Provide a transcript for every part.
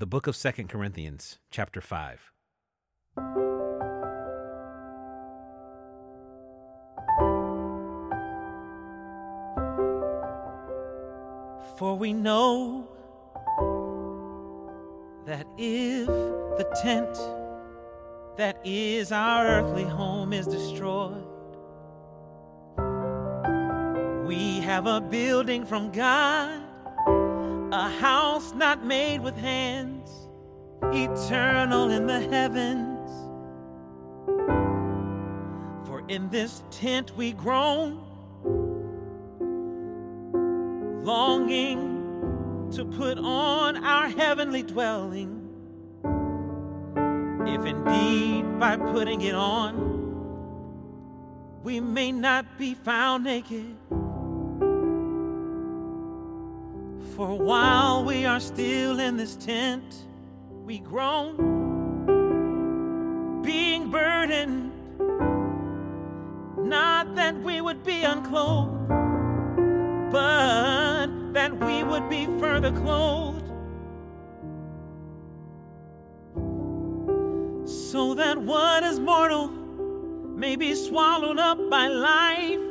the book of Second Corinthians, chapter 5. For we know that if the tent that is our earthly home is destroyed, we have a building from God, a house not made with hands, eternal in the heavens. For in this tent we groan longing to put on our heavenly dwelling. If indeed by putting it on, we may not be found naked. For while we are still in this tent, we groan, being burdened, not that we would be unclothed but that we would be further clothed, so that what is mortal may be swallowed up by life.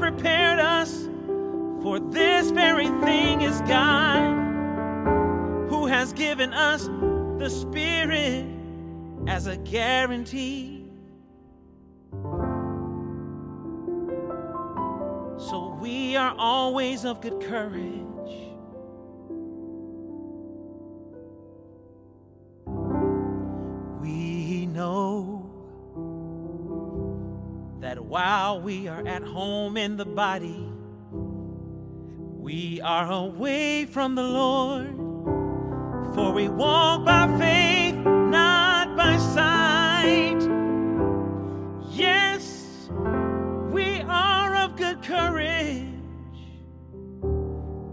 Prepared us for this very thing is God, who has given us the Spirit as a guarantee. So we are always of good courage. That while we are at home in the body, we are away from the Lord. For we walk by faith, not by sight. Yes, we are of good courage.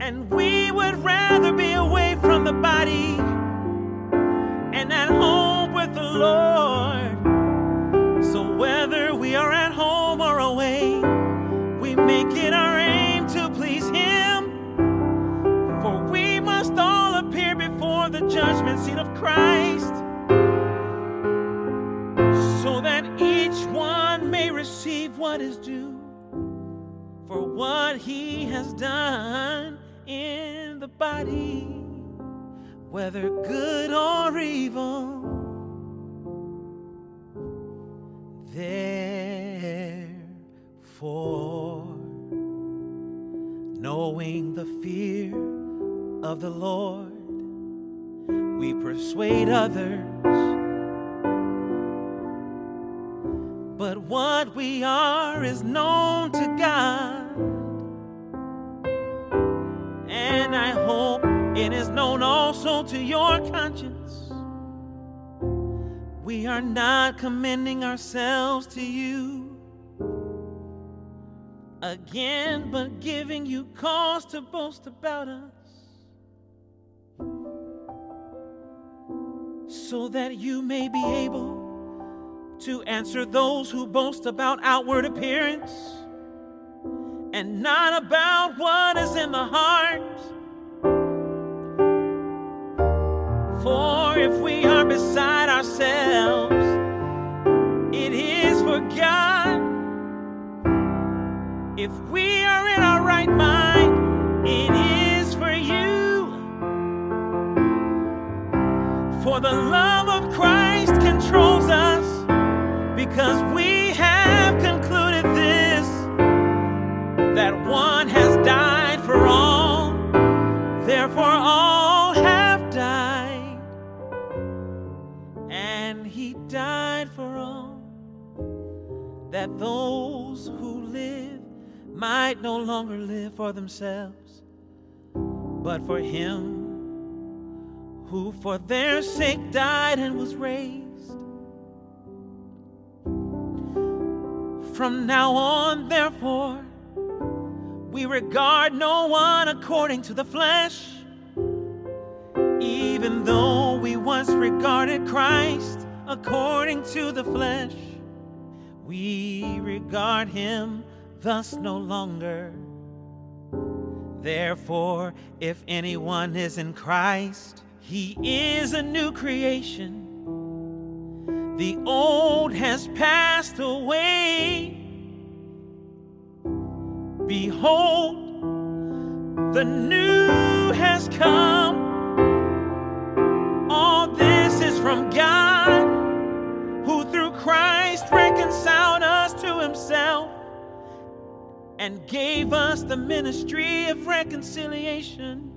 And we would rather be away from the body and at home with the Lord. Make it our aim to please Him. For we must all appear before the judgment seat of Christ, so that each one may receive what is due for what he has done in the body, whether good or evil. Therefore, knowing the fear of the Lord, we persuade others. But what we are is known to God. And I hope it is known also to your conscience. We are not commending ourselves to you again, but giving you cause to boast about us. So that you may be able to answer those who boast about outward appearance and not about what is in the heart. For For the love of Christ controls us because we have concluded this that one has died for all, therefore all have died, and he died for all, that those who live might no longer live for themselves, but for him who for their sake died and was raised. From now on, therefore, we regard no one according to the flesh, even though we once regarded Christ according to the flesh. We regard him thus no longer. Therefore, if anyone is in Christ, he is a new creation. The old has passed away. Behold, the new has come. All this is from God, who through Christ reconciled us to himself and gave us the ministry of reconciliation.